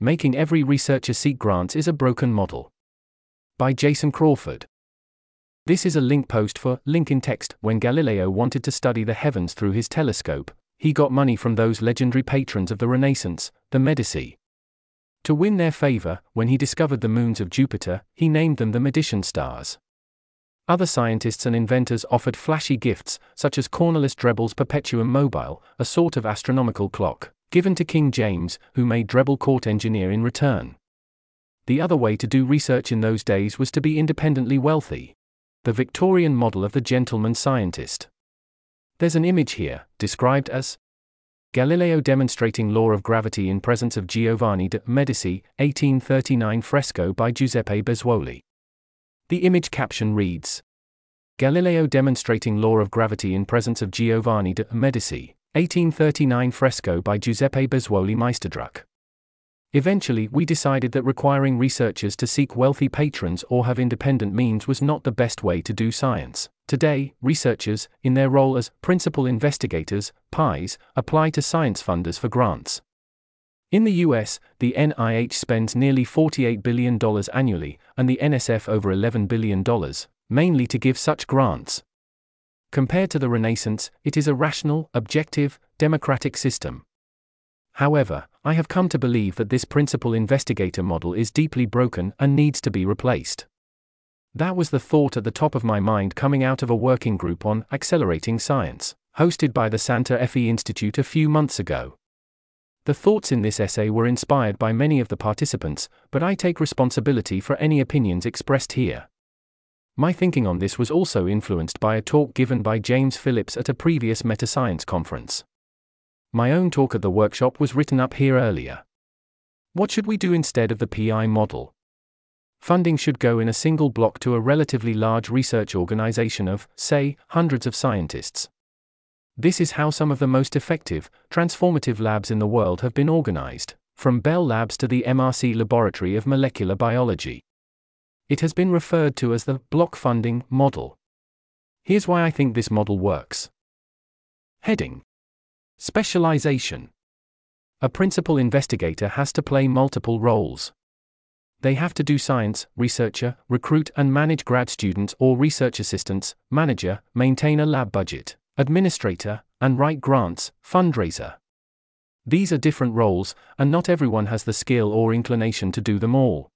Making Every Researcher Seek Grants is a Broken Model. By Jason Crawford. This is a link post for Link in Text. When Galileo wanted to study the heavens through his telescope, he got money from those legendary patrons of the Renaissance, the Medici. To win their favor, when he discovered the moons of Jupiter, he named them the Medicean stars. Other scientists and inventors offered flashy gifts, such as Cornelis Drebbel's Perpetuum mobile, a sort of astronomical clock, given to King James, who made Drebbel court engineer in return. The other way to do research in those days was to be independently wealthy the Victorian model of the gentleman scientist. There's an image here, described as Galileo demonstrating law of gravity in presence of Giovanni de' Medici, 1839 fresco by Giuseppe Bezzuoli. The image caption reads Galileo demonstrating law of gravity in presence of Giovanni de' Medici, 1839 fresco by Giuseppe Bezzuoli Meisterdruck. Eventually, we decided that requiring researchers to seek wealthy patrons or have independent means was not the best way to do science. Today, researchers, in their role as principal investigators, PIs, apply to science funders for grants. In the US, the NIH spends nearly $48 billion annually, and the NSF over $11 billion, mainly to give such grants. Compared to the Renaissance, it is a rational, objective, democratic system. However, I have come to believe that this principal investigator model is deeply broken and needs to be replaced. That was the thought at the top of my mind coming out of a working group on accelerating science, hosted by the Santa Fe Institute a few months ago. The thoughts in this essay were inspired by many of the participants, but I take responsibility for any opinions expressed here. My thinking on this was also influenced by a talk given by James Phillips at a previous Metascience conference. My own talk at the workshop was written up here earlier. What should we do instead of the PI model? Funding should go in a single block to a relatively large research organization of, say, hundreds of scientists. This is how some of the most effective, transformative labs in the world have been organized, from Bell Labs to the MRC Laboratory of Molecular Biology. It has been referred to as the block funding model. Here's why I think this model works. Heading Specialization. A principal investigator has to play multiple roles. They have to do science, researcher, recruit and manage grad students or research assistants, manager, maintain a lab budget, administrator, and write grants, fundraiser. These are different roles, and not everyone has the skill or inclination to do them all.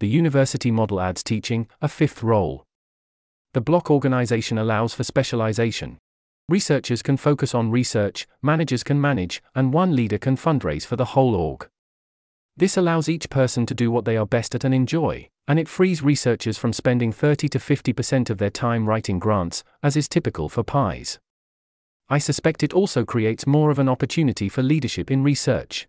The university model adds teaching, a fifth role. The block organization allows for specialization, Researchers can focus on research, managers can manage, and one leader can fundraise for the whole org. This allows each person to do what they are best at and enjoy, and it frees researchers from spending 30 to 50% of their time writing grants, as is typical for PIs. I suspect it also creates more of an opportunity for leadership in research.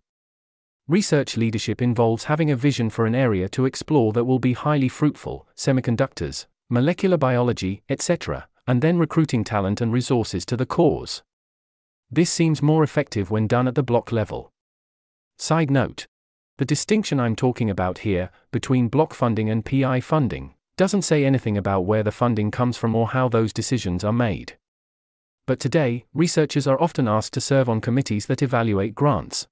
Research leadership involves having a vision for an area to explore that will be highly fruitful, semiconductors, molecular biology, etc and then recruiting talent and resources to the cause. This seems more effective when done at the block level. Side note The distinction I'm talking about here, between block funding and PI funding, doesn't say anything about where the funding comes from or how those decisions are made. But today, researchers are often asked to serve on committees that evaluate grants.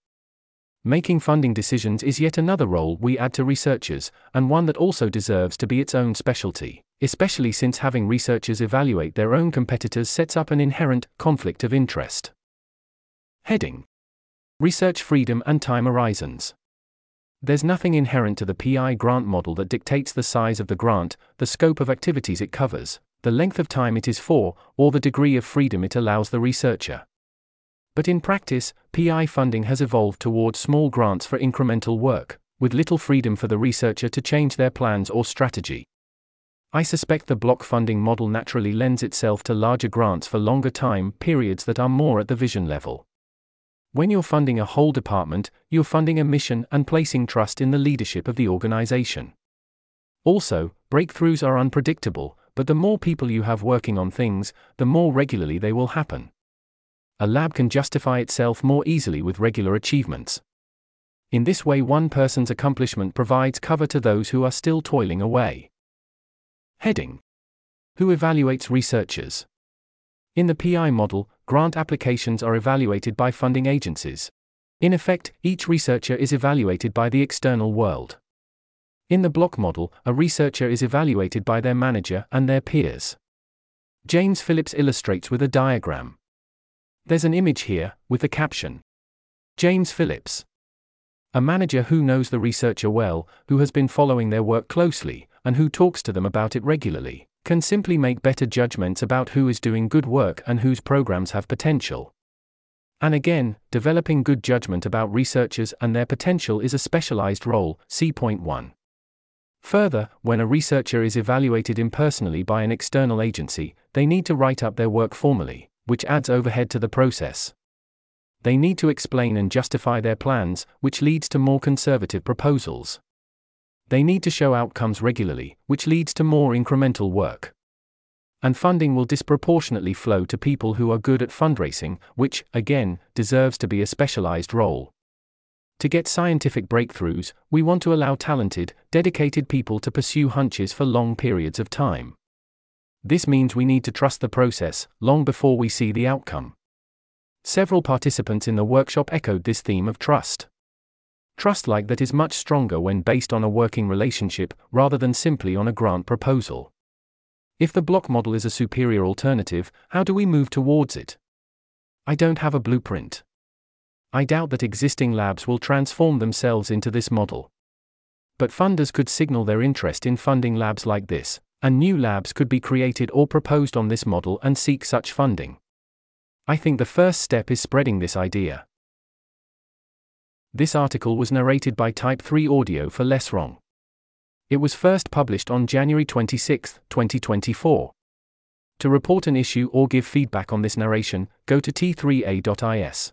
Making funding decisions is yet another role we add to researchers, and one that also deserves to be its own specialty especially since having researchers evaluate their own competitors sets up an inherent conflict of interest. Heading Research freedom and time horizons. There's nothing inherent to the PI grant model that dictates the size of the grant, the scope of activities it covers, the length of time it is for, or the degree of freedom it allows the researcher. But in practice, PI funding has evolved towards small grants for incremental work, with little freedom for the researcher to change their plans or strategy. I suspect the block funding model naturally lends itself to larger grants for longer time periods that are more at the vision level. When you're funding a whole department, you're funding a mission and placing trust in the leadership of the organization. Also, breakthroughs are unpredictable, but the more people you have working on things, the more regularly they will happen. A lab can justify itself more easily with regular achievements. In this way, one person's accomplishment provides cover to those who are still toiling away. Heading Who evaluates researchers? In the PI model, grant applications are evaluated by funding agencies. In effect, each researcher is evaluated by the external world. In the block model, a researcher is evaluated by their manager and their peers. James Phillips illustrates with a diagram. There's an image here, with the caption James Phillips. A manager who knows the researcher well, who has been following their work closely, and who talks to them about it regularly, can simply make better judgments about who is doing good work and whose programs have potential. And again, developing good judgment about researchers and their potential is a specialized role, see point 1. Further, when a researcher is evaluated impersonally by an external agency, they need to write up their work formally, which adds overhead to the process. They need to explain and justify their plans, which leads to more conservative proposals. They need to show outcomes regularly, which leads to more incremental work. And funding will disproportionately flow to people who are good at fundraising, which, again, deserves to be a specialized role. To get scientific breakthroughs, we want to allow talented, dedicated people to pursue hunches for long periods of time. This means we need to trust the process, long before we see the outcome. Several participants in the workshop echoed this theme of trust. Trust like that is much stronger when based on a working relationship, rather than simply on a grant proposal. If the block model is a superior alternative, how do we move towards it? I don't have a blueprint. I doubt that existing labs will transform themselves into this model. But funders could signal their interest in funding labs like this, and new labs could be created or proposed on this model and seek such funding. I think the first step is spreading this idea. This article was narrated by Type 3 Audio for Less Wrong. It was first published on January 26, 2024. To report an issue or give feedback on this narration, go to t3a.is.